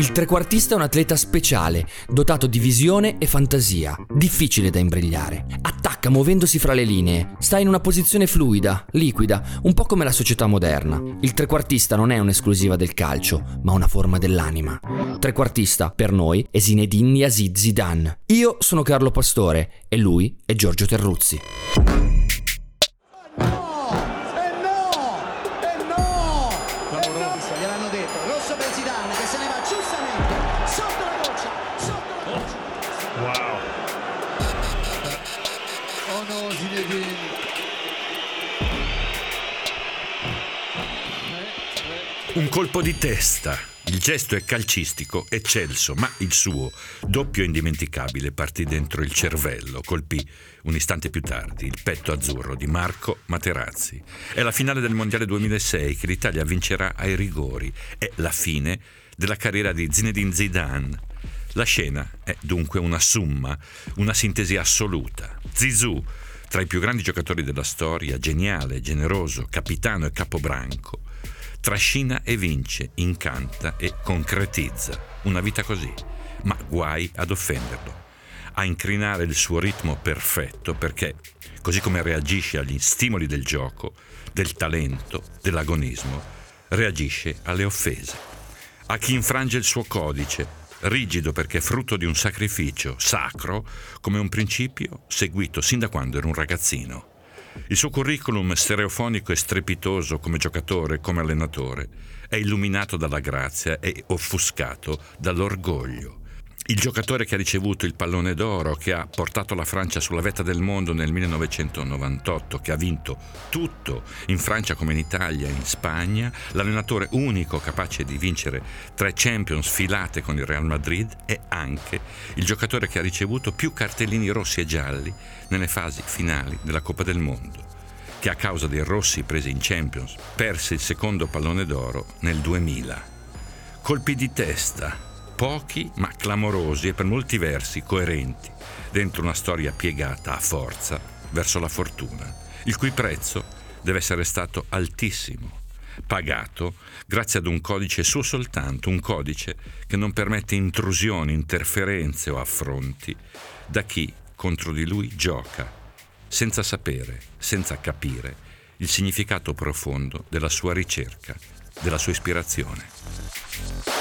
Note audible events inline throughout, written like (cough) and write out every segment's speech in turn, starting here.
Il trequartista è un atleta speciale, dotato di visione e fantasia, difficile da imbrigliare. Attacca muovendosi fra le linee, sta in una posizione fluida, liquida, un po' come la società moderna. Il trequartista non è un'esclusiva del calcio, ma una forma dell'anima. Trequartista, per noi, è Zinedine Yazid Zidane. Io sono Carlo Pastore e lui è Giorgio Terruzzi. Un colpo di testa. Il gesto è calcistico, eccelso, ma il suo, doppio indimenticabile, partì dentro il cervello, colpì un istante più tardi il petto azzurro di Marco Materazzi. È la finale del Mondiale 2006 che l'Italia vincerà ai rigori. È la fine della carriera di Zinedine Zidane. La scena è dunque una summa, una sintesi assoluta. Zizou, tra i più grandi giocatori della storia, geniale, generoso, capitano e capobranco, trascina e vince, incanta e concretizza. Una vita così, ma guai ad offenderlo, a incrinare il suo ritmo perfetto perché, così come reagisce agli stimoli del gioco, del talento, dell'agonismo, reagisce alle offese, a chi infrange il suo codice, rigido perché frutto di un sacrificio sacro come un principio seguito sin da quando era un ragazzino. Il suo curriculum stereofonico e strepitoso come giocatore e come allenatore è illuminato dalla grazia e offuscato dall'orgoglio. Il giocatore che ha ricevuto il pallone d'oro, che ha portato la Francia sulla vetta del mondo nel 1998, che ha vinto tutto in Francia come in Italia e in Spagna, l'allenatore unico capace di vincere tre Champions filate con il Real Madrid, è anche il giocatore che ha ricevuto più cartellini rossi e gialli nelle fasi finali della Coppa del Mondo, che a causa dei rossi presi in Champions perse il secondo pallone d'oro nel 2000. Colpi di testa, pochi ma clamorosi e per molti versi coerenti, dentro una storia piegata a forza verso la fortuna, il cui prezzo deve essere stato altissimo, pagato grazie ad un codice suo soltanto, un codice che non permette intrusioni, interferenze o affronti da chi contro di lui gioca, senza sapere, senza capire il significato profondo della sua ricerca, della sua ispirazione.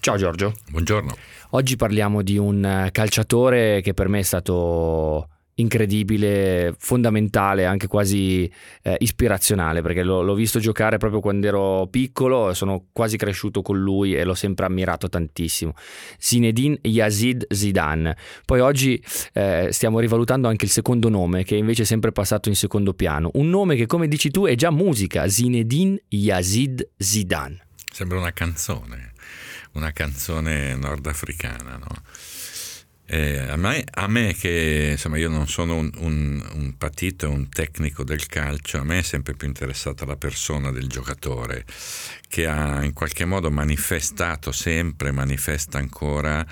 Ciao Giorgio. Buongiorno. Oggi parliamo di un eh, calciatore che per me è stato incredibile, fondamentale, anche quasi eh, ispirazionale, perché l'ho, l'ho, visto giocare proprio quando ero piccolo, sono quasi cresciuto con lui e l'ho sempre ammirato tantissimo. Zinedine Yazid Zidane. Poi oggi eh, stiamo rivalutando anche il secondo nome, che invece è sempre passato in secondo piano. Un nome che, come dici tu, è già musica, Zinedine Yazid Zidane. Sembra una canzone una canzone nordafricana, no? Eh, a, me, a, me, che insomma io non sono un, un, un patito, un tecnico del calcio, a me è sempre più interessata la persona del giocatore che ha in qualche modo manifestato sempre, manifesta ancora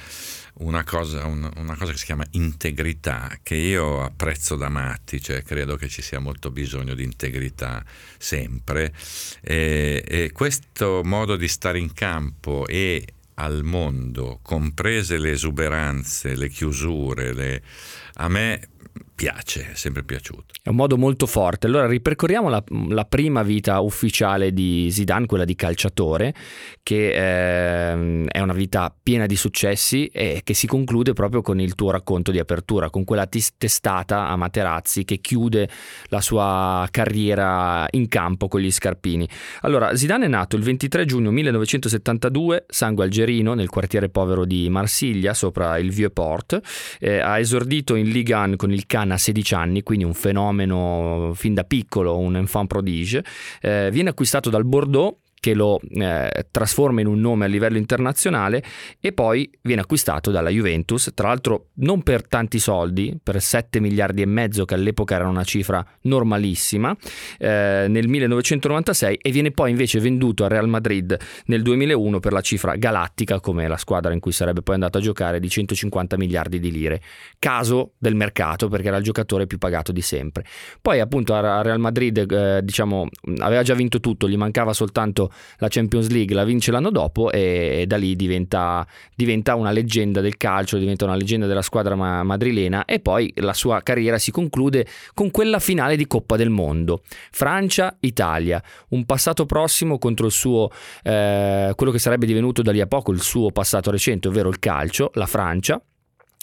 una cosa, un, una cosa, che si chiama integrità, che io apprezzo da matti, cioè credo che ci sia molto bisogno di integrità sempre. E, e questo modo di stare in campo e al mondo, comprese le esuberanze, le chiusure, le... a me piace, è sempre piaciuto. È un modo molto forte. Allora ripercorriamo la, la prima vita ufficiale di Zidane, quella di calciatore, che eh, è una vita piena di successi e che si conclude proprio con il tuo racconto di apertura, con quella testata a Materazzi che chiude la sua carriera in campo con gli scarpini. Allora, Zidane è nato il 23 giugno 1972, sangue algerino, nel quartiere povero di Marsiglia, sopra il Vieux-Port. Eh, ha esordito in Ligue 1 con il Cannes a 16 anni, quindi un fenomeno fin da piccolo, un enfant prodige. Eh, viene acquistato dal Bordeaux che lo eh, trasforma in un nome a livello internazionale e poi viene acquistato dalla Juventus, tra l'altro non per tanti soldi, per 7 miliardi e mezzo che all'epoca era una cifra normalissima, eh, nel 1996 e viene poi invece venduto al Real Madrid nel 2001 per la cifra galattica come la squadra in cui sarebbe poi andato a giocare di 150 miliardi di lire. Caso del mercato perché era il giocatore più pagato di sempre. Poi appunto a Real Madrid eh, diciamo aveva già vinto tutto, gli mancava soltanto la Champions League, la vince l'anno dopo e da lì diventa, diventa una leggenda del calcio, diventa una leggenda della squadra madrilena e poi la sua carriera si conclude con quella finale di Coppa del Mondo. Francia-Italia, un passato prossimo contro il suo, eh, quello che sarebbe divenuto da lì a poco il suo passato recente, ovvero il calcio, la Francia.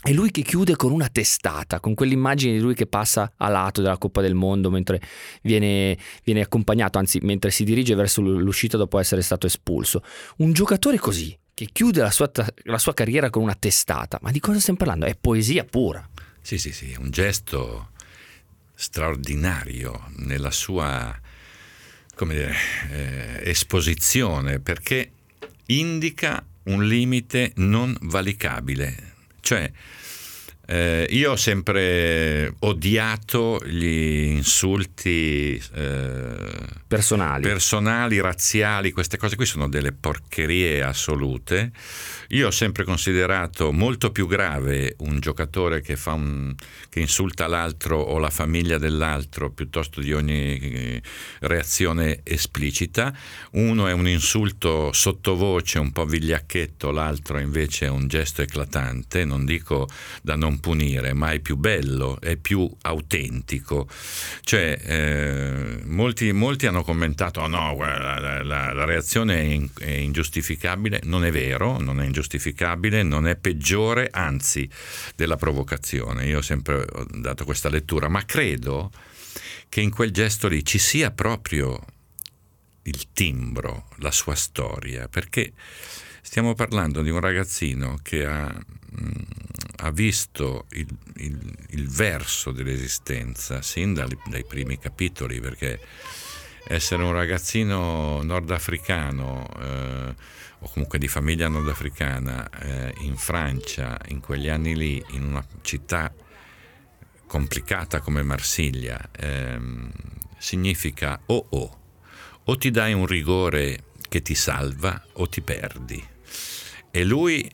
E lui che chiude con una testata, con quell'immagine di lui che passa a lato della Coppa del Mondo mentre viene, viene, accompagnato, anzi mentre si dirige verso l'uscita dopo essere stato espulso. Un giocatore così, che chiude la sua, la sua carriera con una testata, ma di cosa stiamo parlando? È poesia pura. Sì, sì, sì, un gesto straordinario nella sua dire, eh, esposizione, perché indica un limite non valicabile cioè, eh, io ho sempre odiato gli insulti eh, personali. personali, razziali, queste cose qui sono delle porcherie assolute. Io ho sempre considerato molto più grave un giocatore che, un, che insulta l'altro o la famiglia dell'altro piuttosto di ogni eh, reazione esplicita. Uno è un insulto sottovoce, un po' vigliacchetto, l'altro invece è un gesto eclatante, non dico da non punire, ma è più bello, è più autentico. Cioè, eh, molti, molti, hanno commentato: oh no, la, la, la reazione è, in, è ingiustificabile. Non è vero, non è ingiustificabile non è peggiore, anzi, della provocazione. Io ho sempre dato questa lettura, ma credo che in quel gesto lì ci sia proprio il timbro, la sua storia, perché stiamo parlando di un ragazzino che ha, mh, ha visto il, il, il, verso dell'esistenza sin dai, dai primi capitoli, perché essere un ragazzino nordafricano eh, o comunque di famiglia nordafricana eh, in Francia in quegli anni lì in una città complicata come Marsiglia ehm, significa o o o ti dai un rigore che ti salva o ti perdi. E lui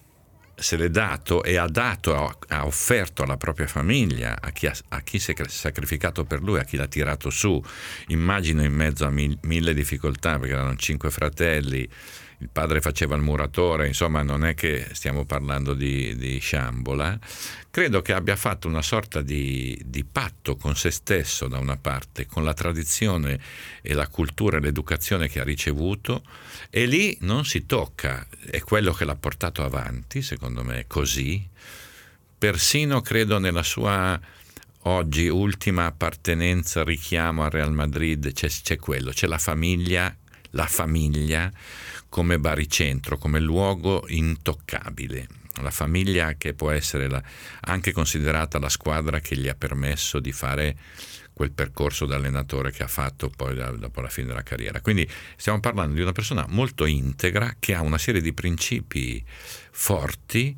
se l'è dato e ha dato, ha offerto alla propria famiglia, a chi, ha, a chi si è sacrificato per lui, a chi l'ha tirato su, immagino in mezzo a mil, mille difficoltà, perché erano cinque fratelli, il padre faceva il muratore, insomma non è che stiamo parlando di, di sciambola, credo che abbia fatto una sorta di, di, patto con se stesso da una parte, con la tradizione e la cultura e l'educazione che ha ricevuto e lì non si tocca, è quello che l'ha portato avanti, secondo me, così, persino credo nella sua oggi ultima appartenenza, richiamo al Real Madrid, c'è, c'è quello, c'è la famiglia, la famiglia come baricentro, come luogo intoccabile. La famiglia che può essere la, anche considerata la squadra che gli ha permesso di fare quel percorso da allenatore che ha fatto poi da, dopo la fine della carriera. Quindi stiamo parlando di una persona molto integra che ha una serie di principi forti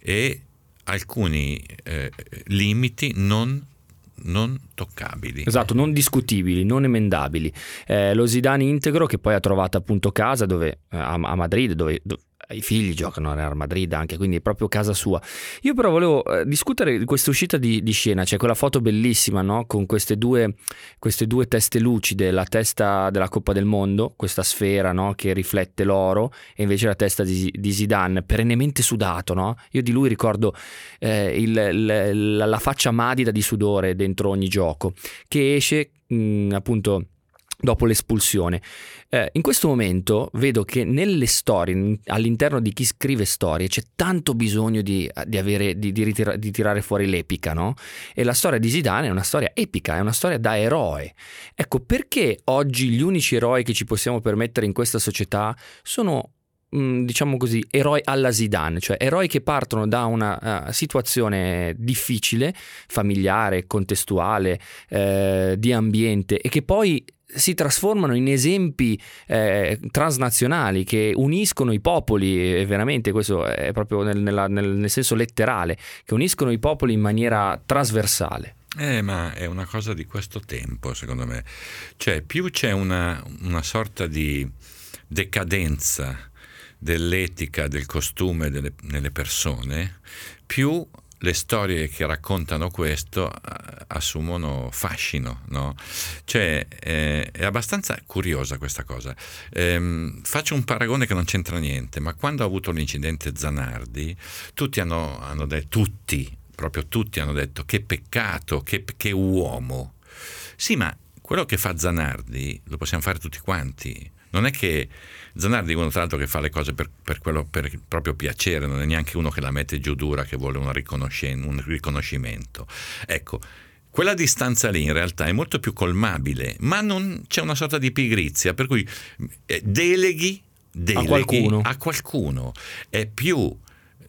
e alcuni eh, limiti non non toccabili. Esatto, non discutibili, non emendabili. Eh, lo Zidane integro che poi ha trovato appunto casa dove, eh, a, a Madrid, dove, dove i figli giocano a Real Madrid anche, quindi è proprio casa sua. Io però volevo eh, discutere di questa uscita di, di, scena, c'è quella foto bellissima no? con queste due, queste due, teste lucide, la testa della Coppa del Mondo, questa sfera no? che riflette l'oro, e invece la testa di, di Zidane, perennemente sudato. No? Io di lui ricordo eh, il, il, la, la faccia madida di sudore dentro ogni gioco, che esce mh, mm, appunto dopo l'espulsione. Eh, in questo momento vedo che nelle storie, all'interno di chi scrive storie, c'è tanto bisogno di, di, avere, di, di ritira, tirare fuori l'epica, no? E la storia di Zidane è una storia epica, è una storia da eroe. Ecco, perché oggi gli unici eroi che ci possiamo permettere in questa società sono mm, diciamo così, eroi alla Zidane, cioè eroi che partono da una uh, situazione difficile, familiare, contestuale, eh, di ambiente e che poi si trasformano in esempi eh, transnazionali che uniscono i popoli, e veramente questo è proprio nel, nella, nel, nel senso letterale, che uniscono i popoli in maniera trasversale. Eh, ma è una cosa di questo tempo, secondo me. Cioè, più c'è una, una sorta di decadenza dell'etica, del costume delle, nelle persone, più le storie che raccontano questo eh, assumono fascino, no? Cioè, eh, è abbastanza curiosa questa cosa. Ehm, faccio un paragone che non c'entra niente, ma quando ha avuto l'incidente Zanardi, tutti hanno, hanno detto, tutti, proprio tutti hanno detto che peccato, che, che uomo. Sì, ma quello che fa Zanardi lo possiamo fare tutti quanti. Non è che Zanardi è uno tra l'altro che fa le cose per, per, quello, per, il proprio piacere, non è neanche uno che la mette giù dura, che vuole un riconoscimento. Ecco, quella distanza lì in realtà è molto più colmabile, ma non, c'è una sorta di pigrizia, per cui eh, deleghi, deleghi a qualcuno. A qualcuno. È più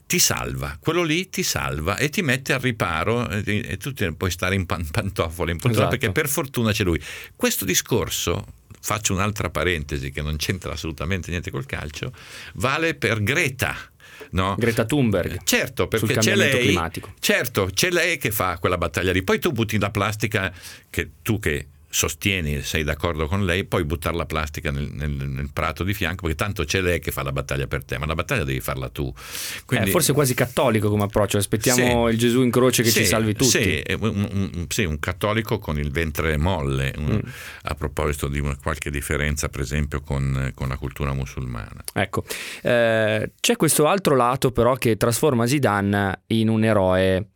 ti salva, quello lì ti salva e ti mette al riparo e, tu puoi stare in pantofole in esatto. perché per fortuna c'è lui. Questo discorso faccio un'altra parentesi che non c'entra assolutamente niente col calcio, vale per Greta. No? Greta Thunberg. Certo, perché c'è lei, climatico. certo, c'è lei che fa quella battaglia lì. Poi tu butti la plastica che tu che sostieni, sei d'accordo con lei, poi buttare la plastica nel, nel, nel, prato di fianco, perché tanto c'è lei che fa la battaglia per te, ma la battaglia devi farla tu. Quindi, eh, forse quasi cattolico come approccio, aspettiamo sì, il Gesù in croce che sì, ci salvi tutti. Sì un, un, sì, un, cattolico con il ventre molle, un, mm. a proposito di una, qualche differenza per esempio con, con la cultura musulmana. Ecco, eh, c'è questo altro lato però che trasforma Zidane in un eroe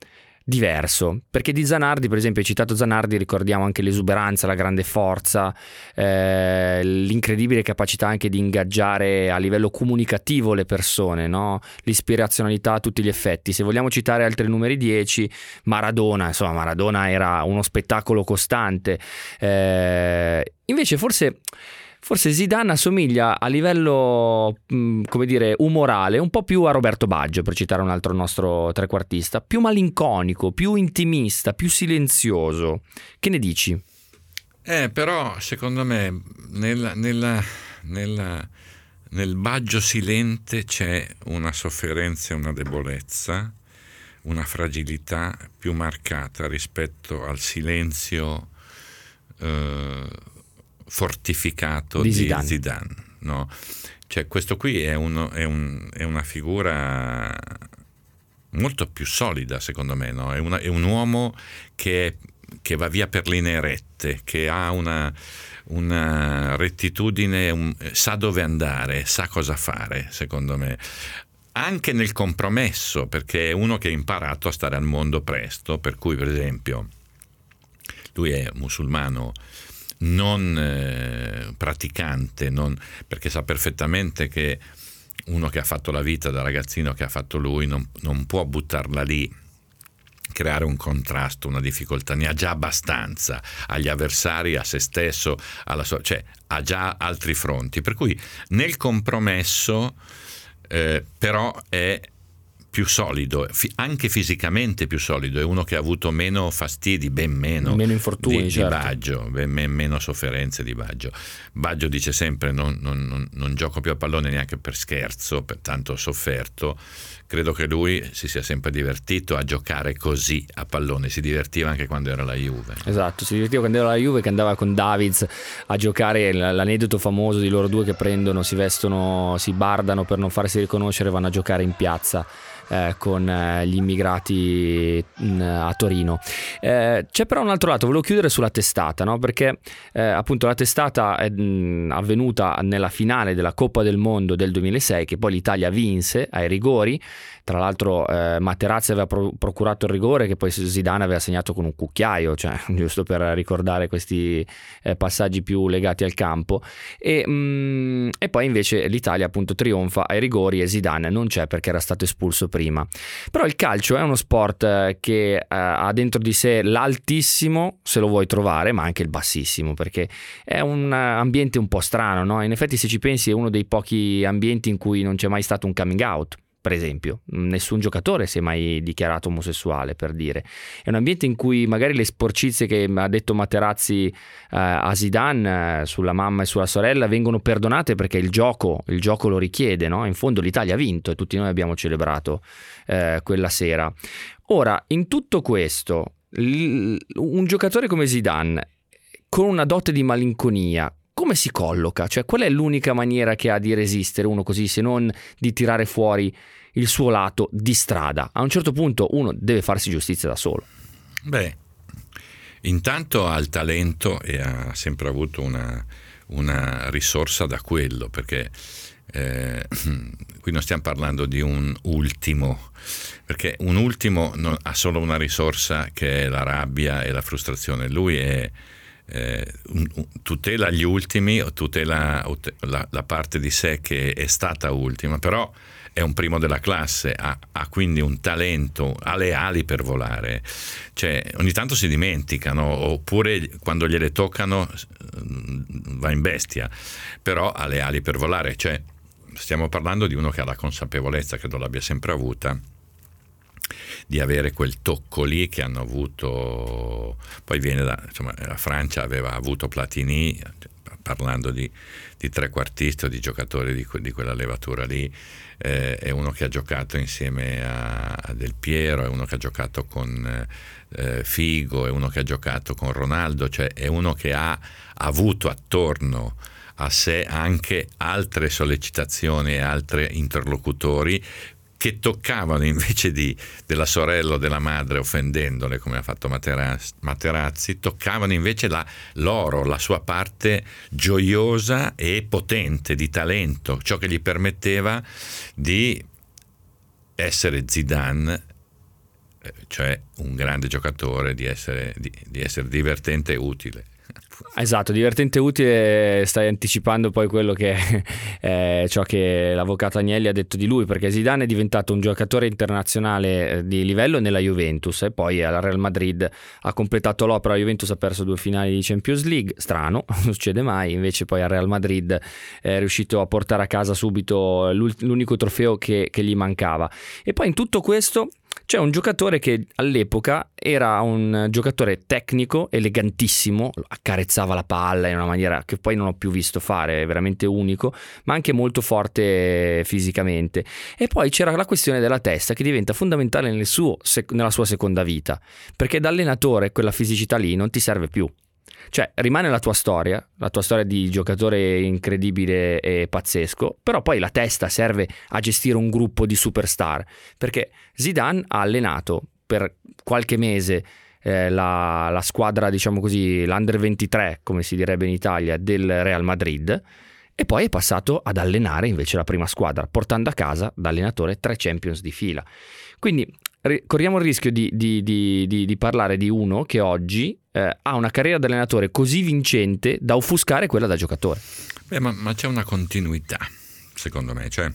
diverso, perché di Zanardi, per esempio, hai citato Zanardi, ricordiamo anche l'esuberanza, la grande forza, eh, l'incredibile capacità anche di ingaggiare a livello comunicativo le persone, no? l'ispirazionalità a tutti gli effetti. Se vogliamo citare altri numeri 10, Maradona, insomma, Maradona era uno spettacolo costante. Eh, invece forse Forse Zidane assomiglia a livello, mm, come dire, umorale un po' più a Roberto Baggio, per citare un altro nostro trequartista, più malinconico, più intimista, più silenzioso. Che ne dici? Eh, però secondo me nella, nella, nella, nel Baggio silente c'è una sofferenza e una debolezza, una fragilità più marcata rispetto al silenzio. Eh, fortificato di, di Zidane. Zidane no? cioè, questo qui è, uno, è, un, è, una figura molto più solida, secondo me. No? È, una, è, un uomo che, che, va via per linee rette, che ha una, una rettitudine, un, sa dove andare, sa cosa fare, secondo me anche nel compromesso, perché è uno che ha imparato a stare al mondo presto, per cui per esempio lui è musulmano non eh, praticante, non, perché sa perfettamente che uno che ha fatto la vita da ragazzino che ha fatto lui non, non può buttarla lì creare un contrasto, una difficoltà, ne ha già abbastanza agli avversari, a se stesso, sua, cioè ha già altri fronti. Per cui nel compromesso eh, però è più solido, anche fisicamente più solido, è uno che ha avuto meno fastidi, ben meno, meno infortuni, di, certo. di Baggio, ben, meno sofferenze di Baggio. Baggio dice sempre non, non, non, non gioco più a pallone neanche per scherzo, per tanto ho sofferto. Credo che lui si sia sempre divertito a giocare così a pallone, si divertiva anche quando era la Juve. Esatto, si divertiva quando era la Juve che andava con Davids a giocare l'aneddoto famoso di loro due che prendono, si vestono, si bardano per non farsi riconoscere, vanno a giocare in piazza eh, con eh, gli immigrati mh, mm, a Torino. Eh, c'è però un altro lato, volevo chiudere sulla testata, no? perché eh, appunto la testata è mh, mm, avvenuta nella finale della Coppa del Mondo del 2006 che poi l'Italia vinse ai rigori, tra l'altro eh, Materazzi aveva pro- procurato il rigore che poi Zidane aveva segnato con un cucchiaio, cioè, (laughs) giusto per ricordare questi eh, passaggi più legati al campo e, mh, mm, e poi invece l'Italia appunto trionfa ai rigori e Zidane non c'è perché era stato espulso prima. Però il calcio è uno sport eh, che eh, ha dentro di sé l'altissimo, se lo vuoi trovare, ma anche il bassissimo, perché è un ambiente un po' strano, no? In effetti se ci pensi è uno dei pochi ambienti in cui non c'è mai stato un coming out per esempio. Nessun giocatore si è mai dichiarato omosessuale, per dire. È un ambiente in cui magari le sporcizie che ha detto Materazzi eh, a Zidane eh, sulla mamma e sulla sorella vengono perdonate perché il gioco, il gioco lo richiede, no? In fondo l'Italia ha vinto e tutti noi abbiamo celebrato eh, quella sera. Ora, in tutto questo, l- un giocatore come Zidane, con una dote di malinconia, come si colloca? Cioè, qual è l'unica maniera che ha di resistere uno così se non di tirare fuori il suo lato di strada? A un certo punto uno deve farsi giustizia da solo. Beh, intanto ha il talento e ha sempre avuto una, una risorsa da quello, perché eh, (clears throat) qui non stiamo parlando di un ultimo, perché un ultimo non, ha solo una risorsa che è la rabbia e la frustrazione. Lui è eh, tutela gli ultimi tutela la, la, parte di sé che è stata ultima, però è un primo della classe, ha, ha, quindi un talento, ha le ali per volare. Cioè, ogni tanto si dimenticano, oppure quando gliele toccano va in bestia, però ha le ali per volare. Cioè, stiamo parlando di uno che ha la consapevolezza, credo l'abbia sempre avuta, di avere quel tocco lì che hanno avuto, poi viene da, insomma, la Francia aveva avuto Platini, parlando di, di trequartisti o di giocatori di, di quella levatura lì, eh, è uno che ha giocato insieme a, a, Del Piero, è uno che ha giocato con eh, Figo, è uno che ha giocato con Ronaldo, cioè è uno che ha avuto attorno a sé anche altre sollecitazioni e altri interlocutori che toccavano invece di, della sorella o della madre offendendole come ha fatto Materazzi, toccavano invece la, l'oro, la sua parte gioiosa e potente di talento, ciò che gli permetteva di essere Zidane, eh, cioè un grande giocatore, di essere, di, di essere divertente e utile. Esatto, divertente e utile, stai anticipando poi quello che (laughs) è ciò che l'avvocato Agnelli ha detto di lui, perché Zidane è diventato un giocatore internazionale eh, di livello nella Juventus e poi al Real Madrid ha completato l'opera, la Juventus ha perso due finali di Champions League, strano, (laughs) non succede mai, invece poi al Real Madrid è riuscito a portare a casa subito l'unico trofeo che, che gli mancava. E poi in tutto questo c'è un giocatore che all'epoca era un giocatore tecnico, elegantissimo, accarezzava la palla in una maniera che poi non ho più visto fare, veramente unico, ma anche molto forte fisicamente. E poi c'era la questione della testa che diventa fondamentale nel suo, nella sua seconda vita, perché da allenatore quella fisicità lì non ti serve più. Cioè, rimane la tua storia, la tua storia di giocatore incredibile e pazzesco, però poi la testa serve a gestire un gruppo di superstar, perché Zidane ha allenato per qualche mese eh, la, la, squadra, diciamo così, l'Under 23, come si direbbe in Italia, del Real Madrid, e poi è passato ad allenare invece la prima squadra, portando a casa da allenatore tre Champions di fila. Quindi corriamo il rischio di, di, di, di, parlare di uno che oggi eh, ha una carriera da allenatore così vincente da offuscare quella da giocatore. Beh, ma, ma c'è una continuità, secondo me. Cioè,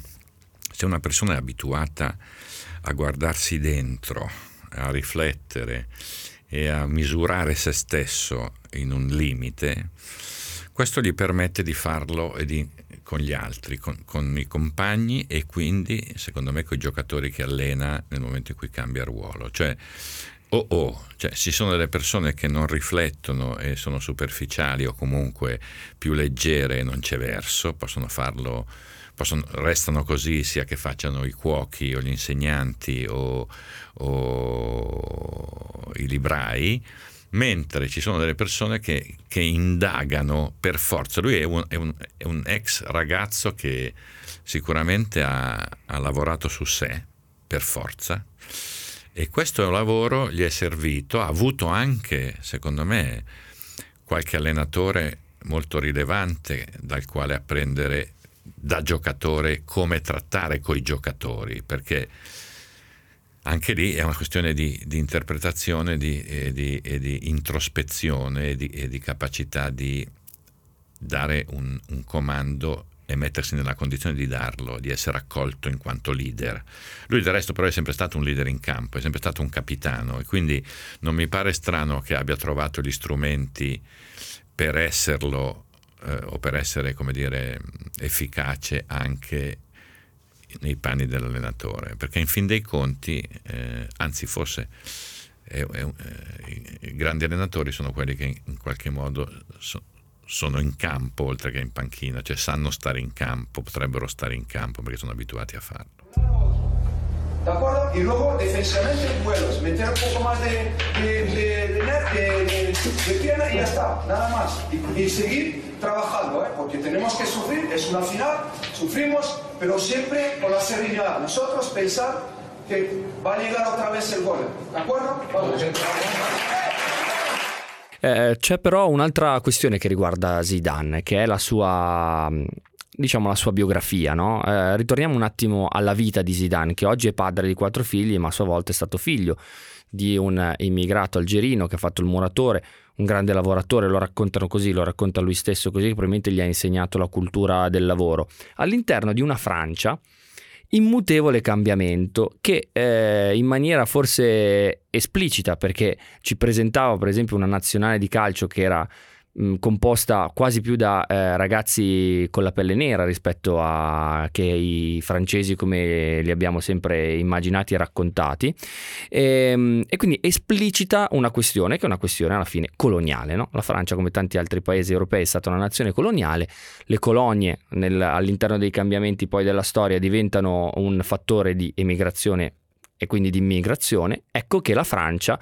se una persona è abituata a guardarsi dentro, a riflettere e a misurare se stesso in un limite, questo gli permette di farlo e di con gli altri, con, con, i compagni e quindi, secondo me, con i giocatori che allena nel momento in cui cambia ruolo. Cioè, oh oh, cioè, ci sono delle persone che non riflettono e sono superficiali o comunque più leggere e non c'è verso, possono farlo, possono, restano così sia che facciano i cuochi o gli insegnanti o, o i librai mentre ci sono delle persone che, che indagano per forza. Lui è un, è, un, è un, ex ragazzo che sicuramente ha, ha lavorato su sé per forza e questo lavoro gli è servito, ha avuto anche, secondo me, qualche allenatore molto rilevante dal quale apprendere da giocatore come trattare coi giocatori, perché anche lì è una questione di, di interpretazione di, e, di, e, di, introspezione e di, e capacità di dare un, un, comando e mettersi nella condizione di darlo, di essere accolto in quanto leader. Lui del resto però è sempre stato un leader in campo, è sempre stato un capitano e quindi non mi pare strano che abbia trovato gli strumenti per esserlo eh, o per essere, come dire, efficace anche nei panni dell'allenatore, perché in fin dei conti, eh, anzi forse è, eh, i grandi allenatori sono quelli che in, qualche modo so, sono in campo oltre che in panchina, cioè sanno stare in campo, potrebbero stare in campo perché sono abituati a farlo. ¿De acuerdo? Y luego defensivamente vuelos, meter un poco más de, de, de, de, de pierna y ya está, nada más. Y, y seguir trabajando, ¿eh? porque tenemos que sufrir, es una final, sufrimos, pero siempre con la serenidad. Nosotros pensar que va a llegar otra vez el gol, ¿de acuerdo? Vamos. Eh, c'è però un'altra questione che riguarda Zidane, che è la sua diciamo la sua biografia, no? eh, ritorniamo un attimo alla vita di Zidane, che oggi è padre di quattro figli, ma a sua volta è stato figlio di un immigrato algerino che ha fatto il muratore, un grande lavoratore, lo raccontano così, lo racconta lui stesso così, che probabilmente gli ha insegnato la cultura del lavoro, all'interno di una Francia in mutevole cambiamento che eh, in maniera forse esplicita perché ci presentava per esempio una nazionale di calcio che era mh, composta quasi più da eh, ragazzi con la pelle nera rispetto a che i francesi come li abbiamo sempre immaginati e raccontati. E, ehm, e quindi esplicita una questione che è una questione alla fine coloniale no? la Francia come tanti altri paesi europei è stata una nazione coloniale. Le colonie nel, all'interno dei cambiamenti poi della storia diventano un fattore di emigrazione e quindi di immigrazione, ecco che la Francia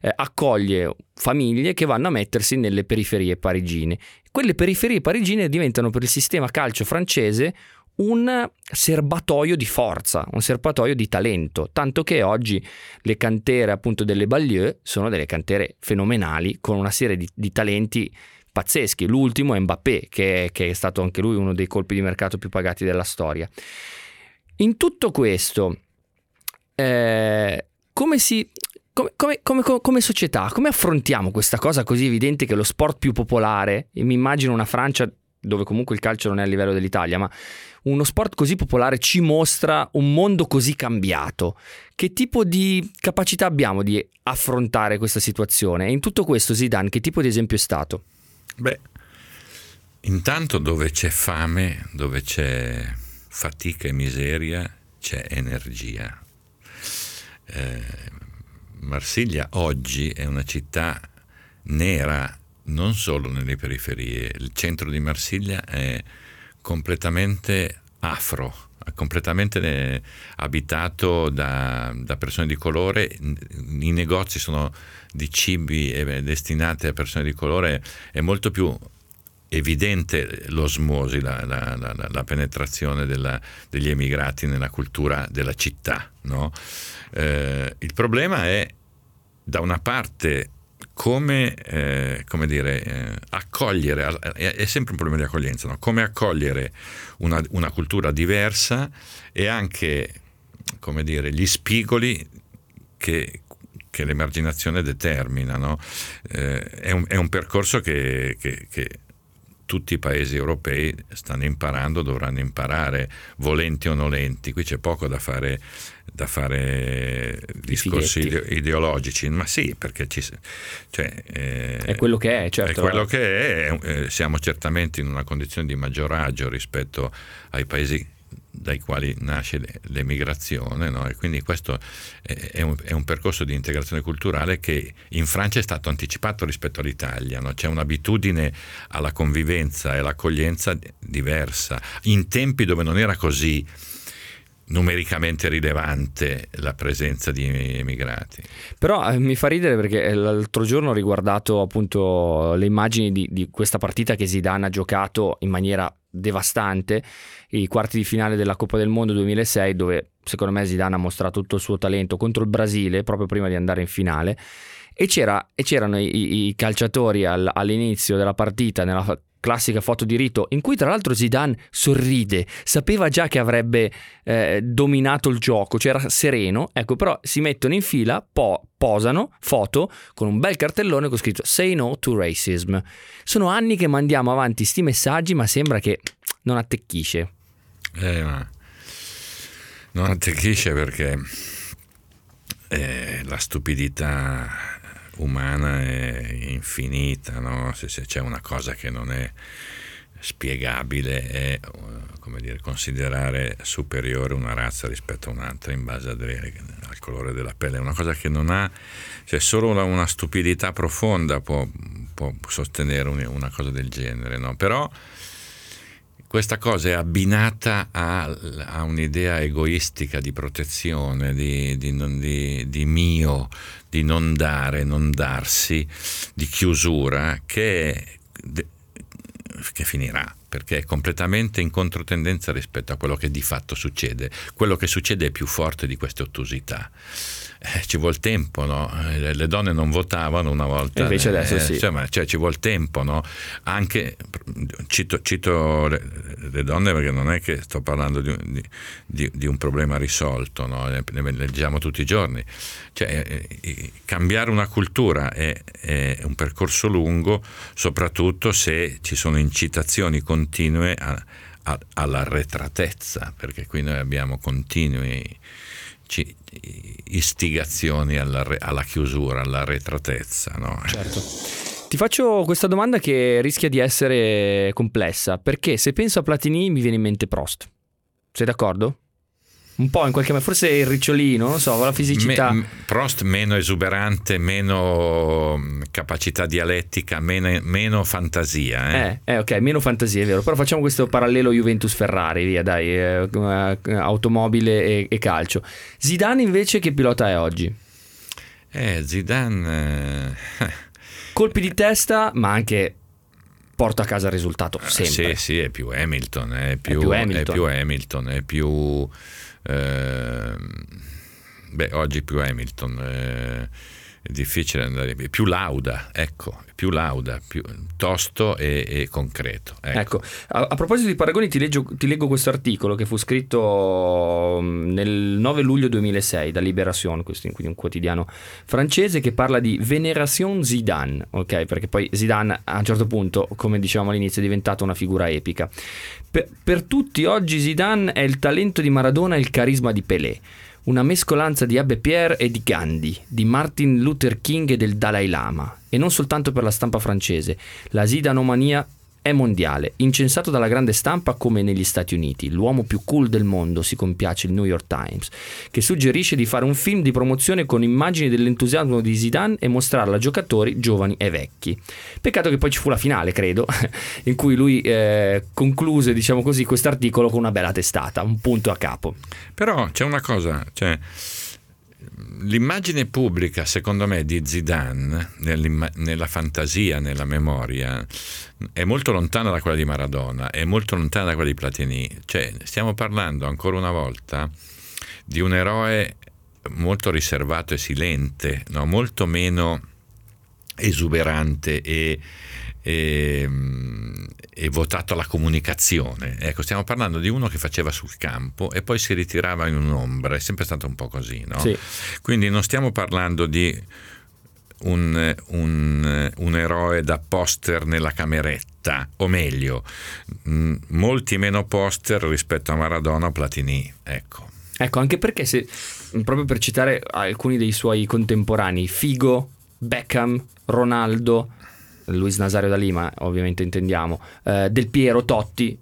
eh, accoglie famiglie che vanno a mettersi nelle periferie parigine. Quelle periferie parigine diventano per il sistema calcio francese un serbatoio di forza, un serbatoio di talento, tanto che oggi le cantere appunto delle Baglieu sono delle cantere fenomenali con una serie di, di talenti pazzeschi. L'ultimo è Mbappé, che, che è stato anche lui uno dei colpi di mercato più pagati della storia. In tutto questo, eh, come si... Come, come, come, come, società, come affrontiamo questa cosa così evidente che lo sport più popolare, e mi immagino una Francia dove comunque il calcio non è a livello dell'Italia, ma uno sport così popolare ci mostra un mondo così cambiato. Che tipo di capacità abbiamo di affrontare questa situazione? E in tutto questo, Zidane, che tipo di esempio è stato? Beh, intanto dove c'è fame, dove c'è fatica e miseria, c'è energia. Eh, Marsiglia oggi è una città nera non solo nelle periferie, il centro di Marsiglia è completamente afro, completamente eh, abitato da, da, persone di colore, i negozi sono di cibi destinati a persone di colore, è molto più evidente l'osmosi, la, la, la, la penetrazione della, degli emigrati nella cultura della città. No? Eh, il problema è da una parte come, eh, come dire, eh, accogliere, è, è, sempre un problema di accoglienza, no? come accogliere una, una, cultura diversa e anche come dire, gli spigoli che, che l'emarginazione determina. No? Eh, è, un, è, un, percorso che, che, che tutti i paesi europei stanno imparando, dovranno imparare, volenti o nolenti. Qui c'è poco da fare, da fare discorsi fighetti. ideologici, ma sì, perché ci, cioè, eh, È quello che è, certo. è quello che è, eh, siamo certamente in una condizione di maggior agio rispetto ai paesi dai quali nasce le- l'emigrazione no? e quindi questo è un, è un percorso di integrazione culturale che in Francia è stato anticipato rispetto all'Italia, no? c'è un'abitudine alla convivenza e all'accoglienza diversa, in tempi dove non era così numericamente rilevante la presenza di emigrati. Però eh, mi fa ridere perché l'altro giorno ho riguardato appunto le immagini di, di questa partita che Zidane ha giocato in maniera devastante, i quarti di finale della Coppa del Mondo 2006 dove secondo me Zidane ha mostrato tutto il suo talento contro il Brasile proprio prima di andare in finale e, c'era, e c'erano i, i calciatori al- all'inizio della partita nella classica foto di rito in cui tra l'altro Zidane sorride, sapeva già che avrebbe eh, dominato il gioco, cioè era sereno, ecco però si mettono in fila, po- posano foto con un bel cartellone con scritto Say no to racism. Sono anni che mandiamo avanti sti messaggi ma sembra che non attecchisce. Eh, ma non attecchisce perché eh, la stupidità umana è infinita, no? se, se c'è una cosa che non è spiegabile è eh, dire, considerare superiore una razza rispetto a un'altra in base al colore della pelle, è una cosa che non ha, cioè solo una, una stupidità profonda può, può sostenere un- una cosa del genere, no? però questa cosa è abbinata a, a un'idea egoistica di protezione, di, di non- di- di mio, di non dare, non darsi, di chiusura, che, che finirà, perché è completamente in controtendenza rispetto a quello che di fatto succede. Quello che succede è più forte di queste ottusità. Eh, ci vuole tempo, no? Eh, Le donne non votavano una volta. Invece adesso sì. cioè, ma- cioè, ci vuole tempo, no? Anche, cito, cito le, le donne perché non è che sto parlando di, un- di- di- di un problema risolto, no? ne, ne leggiamo tutti i giorni. Cioè, eh, eh, cambiare una cultura è, è un percorso lungo, soprattutto se ci sono incitazioni continue a- a- all'arretratezza, perché qui noi abbiamo continui ci- istigazioni alla, alla chiusura, all'arretratezza. No? Certo. Ti faccio questa domanda che rischia di essere complessa, perché se penso a Platini mi viene in mente Prost. Sei d'accordo? Un po' in qualche modo, forse il ricciolino, non so, la fisicità. Me- Prost meno esuberante, meno mm, capacità dialettica, meno, meno fantasia. eh. Eh, eh, ok, meno fantasia, è vero. Però facciamo questo parallelo Juventus-Ferrari, via, dai, eh, eh, automobile e, e calcio. Zidane invece che pilota è oggi? Eh, Zidane... eh, (laughs) Colpi di testa, ma anche porta a casa il risultato, sempre. Sì, sì, è più Hamilton, è più, più è Hamilton. più Hamilton, è più... ehm, beh, oggi più Hamilton, eh, difficile andare... è più lauda, ecco, più lauda, più tosto e, e concreto. Ecco. Ecco, a, a proposito di paragoni ti, leggio- ti leggo questo articolo che fu scritto mm, nel 9 luglio 2006 da Libération, questo quindi un quotidiano francese che parla di Veneration Zidane, ok? Perché poi Zidane a un certo punto, come dicevamo all'inizio, è diventato una figura epica. Per, per tutti oggi Zidane è il talento di Maradona e il carisma di Pelé. Una mescolanza di Abbe Pierre e di Gandhi, di Martin Luther King e del Dalai Lama. E non soltanto per la stampa francese. La zidanomania è mondiale, incensato dalla grande stampa come negli Stati Uniti. L'uomo più cool del mondo, si compiace il New York Times, che suggerisce di fare un film di promozione con immagini dell'entusiasmo di Zidane e mostrarlo a giocatori giovani e vecchi. Peccato che poi ci fu la finale, credo, (laughs) in cui lui eh, concluse, diciamo così, quest'articolo con una bella testata, un punto a capo. Però c'è una cosa, cioè, l'immagine pubblica, secondo me, di Zidane nella fantasia, nella memoria, è molto lontana da quella di Maradona, è molto lontana da quella di Platini. Cioè, stiamo parlando ancora una volta di un eroe molto riservato e silente, no? molto meno esuberante e, e, mm, e votato alla comunicazione. Ecco, stiamo parlando di uno che faceva sul campo e poi si ritirava in un'ombra, è sempre stato un po' così, no? Sì. Quindi non stiamo parlando di un, un- un eroe da poster nella cameretta. o meglio, mh, molti meno poster rispetto a Maradona o Platini. Ecco. Ecco, anche perché se, proprio per citare alcuni dei suoi contemporanei, Figo, Beckham, Ronaldo, Luis Nazario da Lima, ovviamente intendiamo, eh, Del Piero, Totti,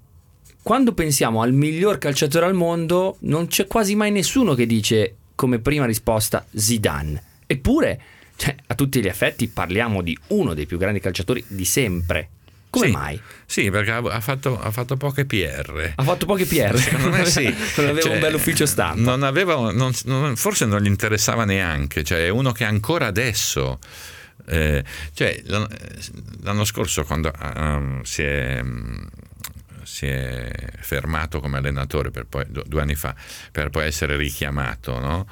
quando pensiamo al miglior calciatore al mondo, non c'è quasi mai nessuno che dice come prima risposta Zidane. Eppure, cioè, a tutti gli effetti, parliamo di uno dei più grandi calciatori di sempre. Come sì, mai? Sì, perché ha fatto, ha fatto, poche PR. Ha fatto poche PR. (laughs) Secondo me sì. (laughs) non aveva cioè, un bel ufficio stampa. Non aveva, non, non, forse non gli interessava neanche. Cioè, è uno che ancora adesso. Eh, cioè, l'anno scorso, quando um, si è. Um, si è fermato come allenatore poi, due anni fa per poi essere richiamato, no?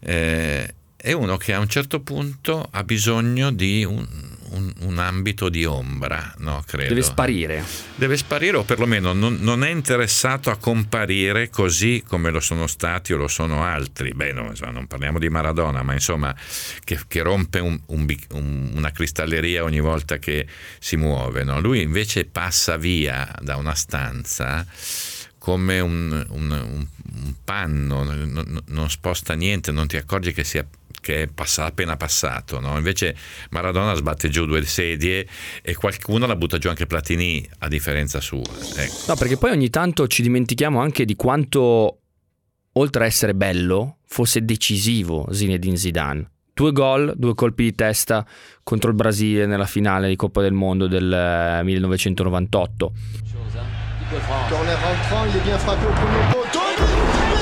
eh, è uno che a un certo punto ha bisogno di un, un, un ambito di ombra, no, credo. Deve sparire. Deve sparire o perlomeno non, non, è interessato a comparire così come lo sono stati o lo sono altri. Beh, no, non parliamo di Maradona, ma insomma che, che rompe un, una cristalleria ogni volta che si muove. No? Lui invece passa via da una stanza come un, un, un panno, non, non, sposta niente, non ti accorgi che sia che è pass- appena passato. No? Invece Maradona sbatte giù due sedie e qualcuno la butta giù anche Platini, a differenza sua. Ecco. No, perché poi ogni tanto ci dimentichiamo anche di quanto, oltre a essere bello, fosse decisivo Zinedine Zidane. Due gol, due colpi di testa contro il Brasile nella finale di Coppa del Mondo del 1998. Corner rentrant, il est bien frappé au premier poteau.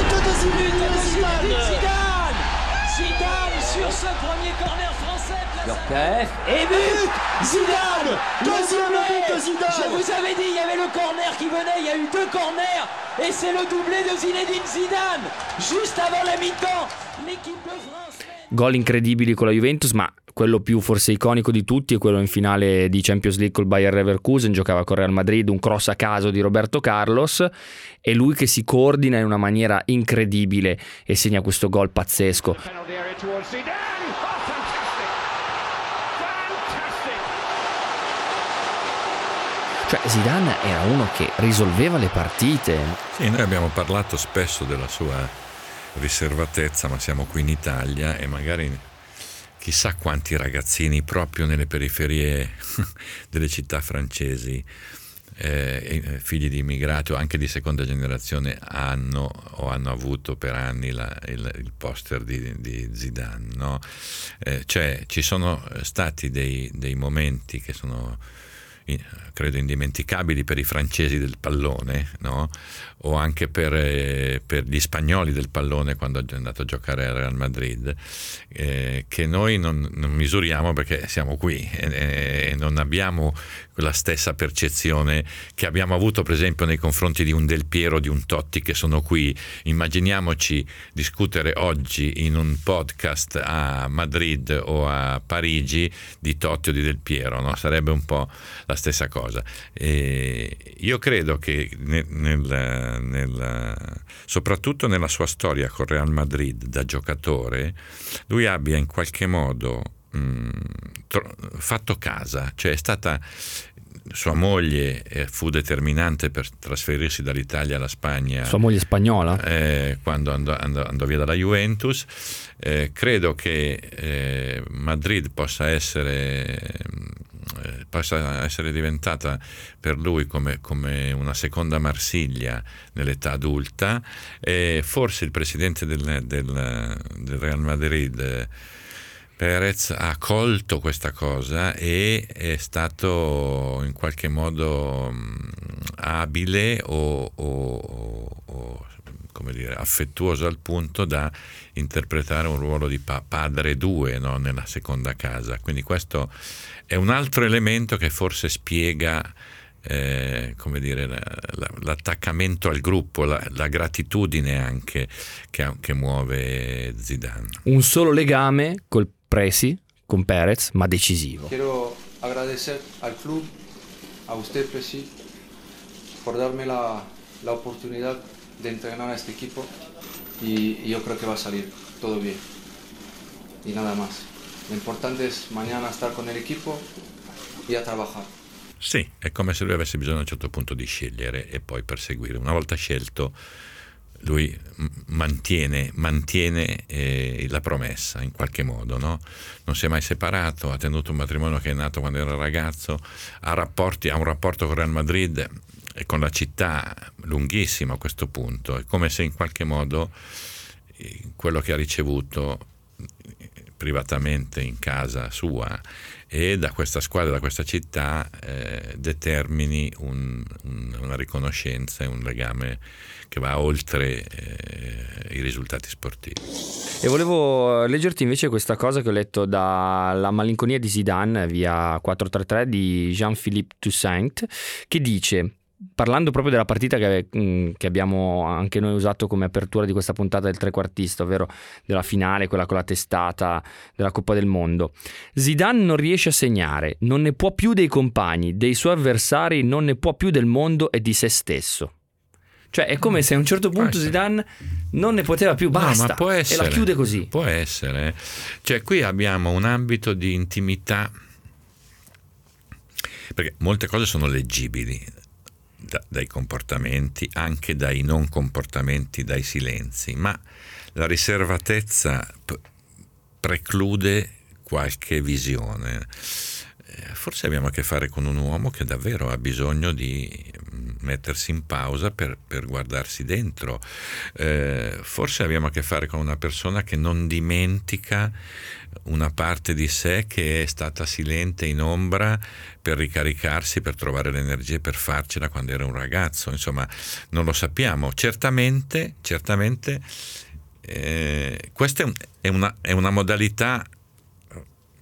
Yorkaef et but Zidane Deuxième but de Zidane Je vous avais dit, il y avait le corner qui venait, il y a eu deux corners et c'est le doublé de Zinedine Zidane juste avant la mi-temps. L'équipe de France. Gol incredibili con la Juventus, ma quello più forse iconico di tutti è quello in finale di Champions League col Bayer Leverkusen, giocava con Real Madrid, un cross a caso di Roberto Carlos e lui che si coordina in una maniera incredibile e segna questo gol pazzesco. Cioè Zidane era uno che risolveva le partite. Sì, noi abbiamo parlato spesso della sua riservatezza, ma siamo qui in Italia e magari chissà quanti ragazzini proprio nelle periferie (laughs) delle città francesi, eh, eh, figli di immigrati o anche di seconda generazione, hanno o hanno avuto per anni la, il, il, poster di, di Zidane. No? Eh, cioè ci sono stati dei, dei momenti che sono credo indimenticabili per i francesi del pallone, no? o anche per, eh, per, gli spagnoli del pallone quando è andato a giocare al Real Madrid, eh, che noi non, non, misuriamo perché siamo qui e, e non abbiamo quella stessa percezione che abbiamo avuto per esempio nei confronti di un Del Piero, di un Totti che sono qui. Immaginiamoci discutere oggi in un podcast a Madrid o a Parigi di Totti o di Del Piero, no? sarebbe un po' la stessa cosa. E io credo che nel, nel, nel, soprattutto nella sua storia con Real Madrid da giocatore, lui abbia in qualche modo tro- fatto casa, cioè è stata sua moglie eh, fu determinante per trasferirsi dall'Italia alla Spagna. Sua moglie spagnola? Eh, quando andò, andò, andò, via dalla Juventus. Eh, credo che eh, Madrid possa essere, eh, possa essere diventata per lui come, come, una seconda Marsiglia nell'età adulta. E forse il presidente del, del, del Real Madrid Perez ha colto questa cosa e è stato in qualche modo mm, abile o, o, o come dire, affettuoso al punto da interpretare un ruolo di pa- padre 2 no? nella seconda casa. Quindi questo è un altro elemento che forse spiega eh, come dire, la, la, l'attaccamento al gruppo, la, la gratitudine anche che, che, muove Zidane. Un solo legame col Presi con Perez, ma decisivo. Quiero agradecer al club, a usted Presi, por darme la, la oportunidad de entrenar a este equipo y, y yo creo que va a salir todo bien. Y nada más. Lo importante es mañana estar con el equipo y a trabajar. Sì, è come se lui avesse bisogno a un certo punto di scegliere e poi perseguire. Una volta scelto, lui mantiene, mantiene eh, la promessa in qualche modo, no? non si è mai separato, ha tenuto un matrimonio che è nato quando era ragazzo, ha, rapporti, ha un rapporto con Real Madrid e con la città lunghissimo a questo punto, è come se in qualche modo eh, quello che ha ricevuto eh, privatamente in casa sua e da questa squadra, da questa città eh, determini un, un, una riconoscenza e un legame che va oltre eh, i risultati sportivi. E volevo leggerti invece questa cosa che ho letto dalla malinconia di Zidane via 433 di Jean-Philippe Toussaint che dice parlando proprio della partita che, mm, che, abbiamo anche noi usato come apertura di questa puntata del trequartista, ovvero della finale, quella con la testata della Coppa del Mondo, Zidane non riesce a segnare, non ne può più dei compagni, dei suoi avversari, non ne può più del mondo e di se stesso. Cioè è come se a un certo punto Zidane non ne poteva più, basta, no, essere, e la chiude così. Può essere. Cioè qui abbiamo un ambito di intimità, perché molte cose sono leggibili da, dai comportamenti, anche dai non comportamenti, dai silenzi, ma la riservatezza p- preclude qualche visione. Forse abbiamo a che fare con un uomo che davvero ha bisogno di mm, mettersi in pausa per, per guardarsi dentro. Eh, forse abbiamo a che fare con una persona che non dimentica una parte di sé che è stata silente in ombra per ricaricarsi, per trovare l'energia per farcela quando era un ragazzo. Insomma, non lo sappiamo. Certamente, certamente eh, questa è, un, è, una, è una modalità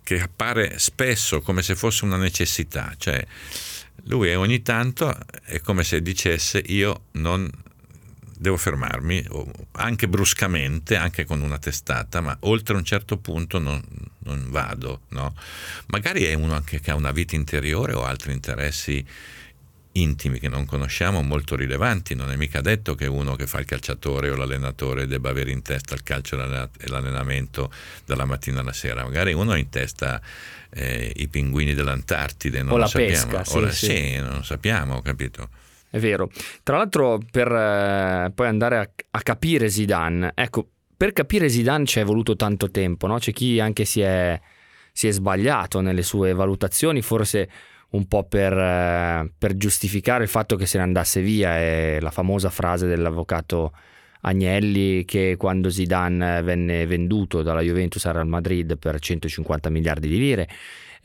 che appare spesso come se fosse una necessità, cioè lui ogni tanto è come se dicesse io non devo fermarmi, anche bruscamente, anche con una testata, ma oltre un certo punto non, non vado. No? Magari è uno anche che ha una vita interiore o altri interessi intimi che non conosciamo, molto rilevanti. Non è mica detto che uno che fa il calciatore o l'allenatore debba avere in testa il calcio e l'allenamento dalla mattina alla sera. Magari uno ha in testa eh, i pinguini dell'Antartide, non o lo la sappiamo. Pesca, sì, la, sì. sì, non lo sappiamo, capito? È vero. Tra l'altro, per eh, poi andare a, a, capire Zidane, ecco, per capire Zidane ci è voluto tanto tempo, no? C'è chi anche si è, si è sbagliato nelle sue valutazioni, forse un po' per, eh, per, giustificare il fatto che se ne andasse via, è la famosa frase dell'avvocato Agnelli che quando Zidane venne venduto dalla Juventus al Real Madrid per 150 miliardi di lire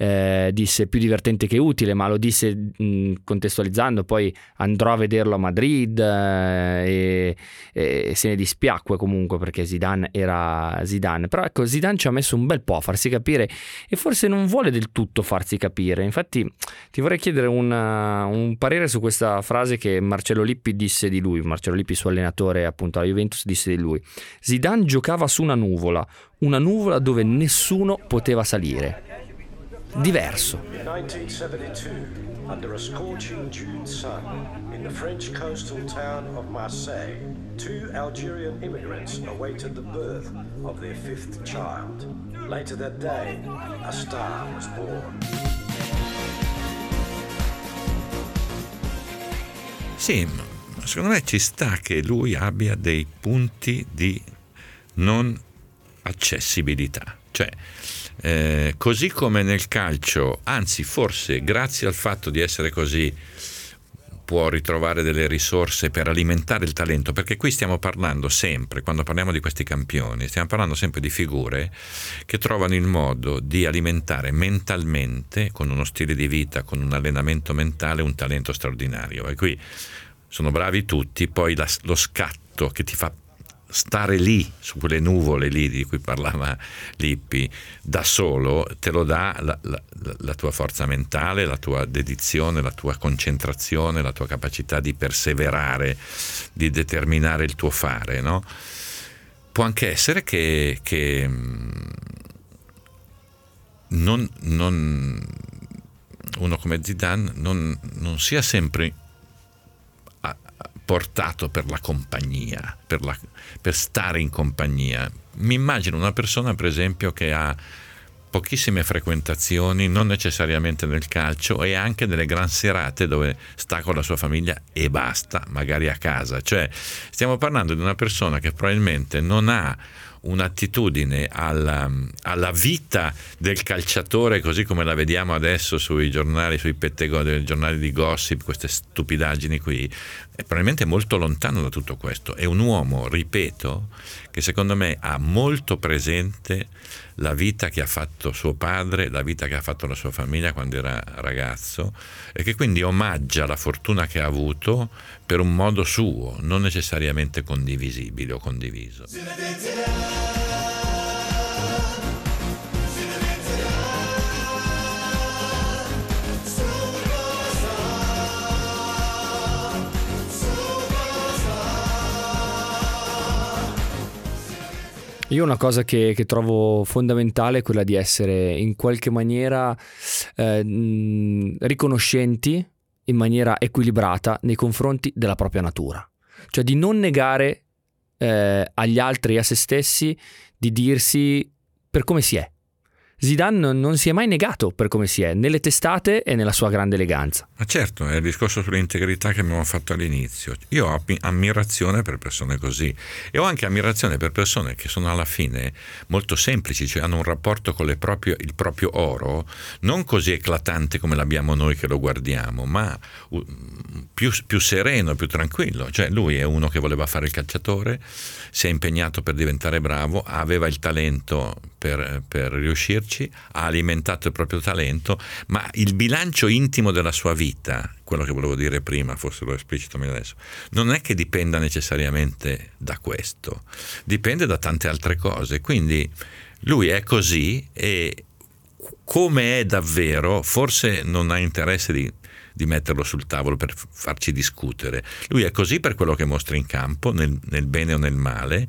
eh, disse più divertente che utile, ma lo disse mh, contestualizzando, poi andrò a vederlo a Madrid eh, e, e, se ne dispiacque comunque perché Zidane era Zidane, però ecco Zidane ci ha messo un bel po' a farsi capire e forse non vuole del tutto farsi capire, infatti ti vorrei chiedere una, un parere su questa frase che Marcello Lippi disse di lui, Marcello Lippi suo allenatore appunto alla Juventus disse di lui, Zidane giocava su una nuvola, una nuvola dove nessuno poteva salire diverso. 1972, under a scorching June sun, in the French coastal town of Marseille, two Algerian immigrants awaited the birth of their fifth child. Later that day, a star was born. Sì, secondo me ci sta che lui abbia dei punti di non accessibilità. Cioè, eh, così come nel calcio, anzi forse grazie al fatto di essere così può ritrovare delle risorse per alimentare il talento, perché qui stiamo parlando sempre, quando parliamo di questi campioni, stiamo parlando sempre di figure che trovano il modo di alimentare mentalmente, con uno stile di vita, con un allenamento mentale, un talento straordinario. E qui sono bravi tutti, poi la, lo scatto che ti fa stare lì, su quelle nuvole lì di cui parlava Lippi, da solo, te lo dà la, la, la, tua forza mentale, la tua dedizione, la tua concentrazione, la tua capacità di perseverare, di determinare il tuo fare. No? Può anche essere che, che mm, non, non, uno come Zidane non, non sia sempre portato per la compagnia, per, la, per stare in compagnia. Mi immagino una persona, per esempio, che ha pochissime frequentazioni, non necessariamente nel calcio e anche nelle gran serate dove sta con la sua famiglia e basta, magari a casa. Cioè stiamo parlando di una persona che probabilmente non ha un'attitudine alla, alla, vita del calciatore così come la vediamo adesso sui giornali, sui pettegoli, giornali di gossip, queste stupidaggini qui, è probabilmente molto lontano da tutto questo. È un uomo, ripeto, che secondo me ha molto presente la vita che ha fatto suo padre, la vita che ha fatto la sua famiglia quando era ragazzo e che quindi omaggia la fortuna che ha avuto per un modo suo, non necessariamente condivisibile o condiviso. Io una cosa che, che, trovo fondamentale è quella di essere in qualche maniera eh, riconoscenti in maniera equilibrata nei confronti della propria natura. Cioè di non negare eh, agli altri e a se stessi di dirsi per come si è. Zidane non si è mai negato per come si è, nelle testate e nella sua grande eleganza. Ma certo, è il discorso sull'integrità che abbiamo fatto all'inizio. Io ho ammirazione per persone così e ho anche ammirazione per persone che sono alla fine molto semplici, cioè hanno un rapporto con proprio, il proprio oro non così eclatante come l'abbiamo noi che lo guardiamo, ma più, più sereno, più tranquillo. Cioè lui è uno che voleva fare il calciatore, si è impegnato per diventare bravo, aveva il talento per, per riuscirci ha alimentato il proprio talento, ma il bilancio intimo della sua vita, quello che volevo dire prima, forse lo esplicito meglio adesso, non è che dipenda necessariamente da questo, dipende da tante altre cose. Quindi lui è così e come è davvero, forse non ha interesse di, di, metterlo sul tavolo per farci discutere. Lui è così per quello che mostra in campo, nel, nel bene o nel male,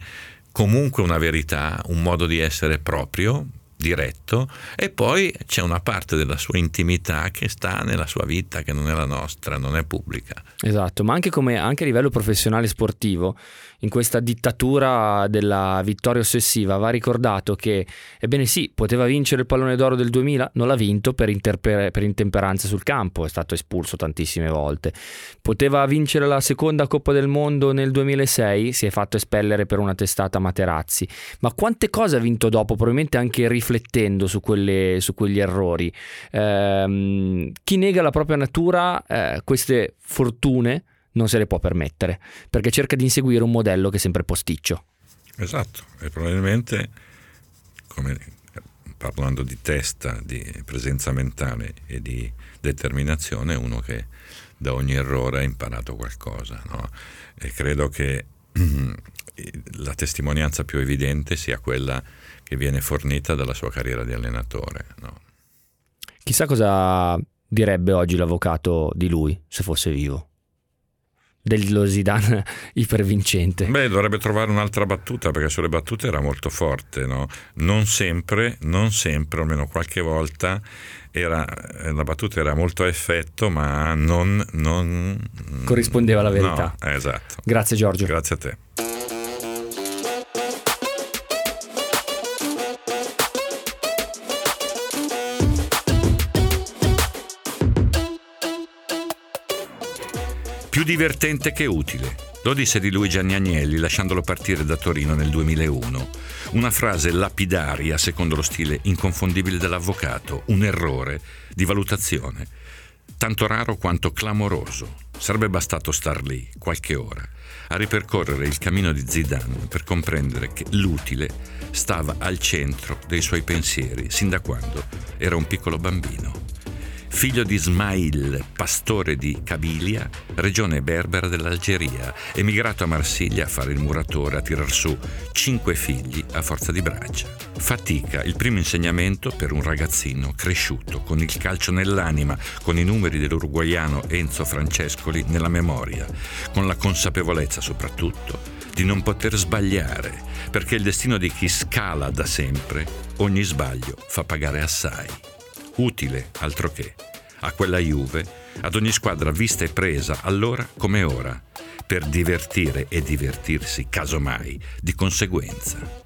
comunque una verità, un modo di essere proprio, diretto e poi c'è una parte della sua intimità che sta nella sua vita, che non è la nostra, non è pubblica. Esatto, ma anche, come, anche a livello professionale sportivo, in questa dittatura della vittoria ossessiva, va ricordato che, ebbene sì, poteva vincere il pallone d'oro del 2000, non l'ha vinto per, interper- per intemperanza sul campo, è stato espulso tantissime volte. Poteva vincere la seconda Coppa del Mondo nel 2006, si è fatto espellere per una testata Materazzi, ma quante cose ha vinto dopo, probabilmente anche riflettendo su, quelle, su quegli errori. Eh, chi nega la propria natura, eh, queste fortune non se le può permettere, perché cerca di inseguire un modello che è sempre posticcio. Esatto, e probabilmente, come parlando di testa, di presenza mentale e di determinazione, è uno che da ogni errore ha imparato qualcosa. No? E credo che (clears throat) la testimonianza più evidente sia quella che viene fornita dalla sua carriera di allenatore. No? Chissà cosa direbbe oggi l'avvocato di lui se fosse vivo. Dello Zidane (laughs) ipervincente. Beh, dovrebbe trovare un'altra battuta perché sulle battute era molto forte, no? Non sempre, non sempre, almeno qualche volta era, la battuta era molto a effetto, ma non, non corrispondeva alla verità. No, esatto. Grazie Giorgio. Grazie a te. Più divertente che utile. Lo disse di lui Gianni Agnelli lasciandolo partire da Torino nel 2001. Una frase lapidaria secondo lo stile inconfondibile dell'avvocato, un errore di valutazione, tanto raro quanto clamoroso. Sarebbe bastato star lì qualche ora a ripercorrere il cammino di Zidane per comprendere che l'utile stava al centro dei suoi pensieri sin da quando era un piccolo bambino figlio di Ismail, pastore di Kabilia, regione berbera dell'Algeria, emigrato a Marsiglia a fare il muratore, a tirar su cinque figli a forza di braccia. Fatica, il primo insegnamento per un ragazzino cresciuto con il calcio nell'anima, con i numeri dell'uruguaiano Enzo Francescoli nella memoria, con la consapevolezza soprattutto di non poter sbagliare, perché il destino di chi scala da sempre, ogni sbaglio fa pagare assai utile, altro che, a quella Juve, ad ogni squadra vista e presa, allora come ora, per divertire e divertirsi, casomai, di conseguenza.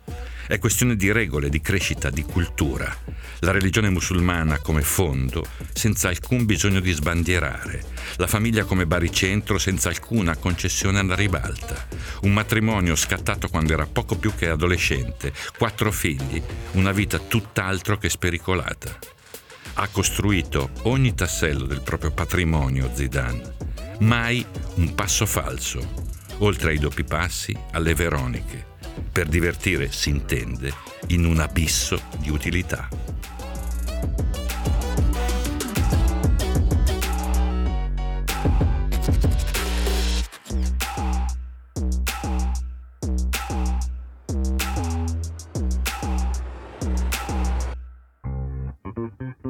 È questione di regole, di crescita, di cultura. La religione musulmana come fondo, senza alcun bisogno di sbandierare. La famiglia come baricentro, senza alcuna concessione alla ribalta. Un matrimonio scattato quando era poco più che adolescente. Quattro figli. Una vita tutt'altro che spericolata. Ha costruito ogni tassello del proprio patrimonio Zidane. Mai un passo falso. Oltre ai doppi passi, alle Veroniche per divertire, si intende, in un abisso di utilità.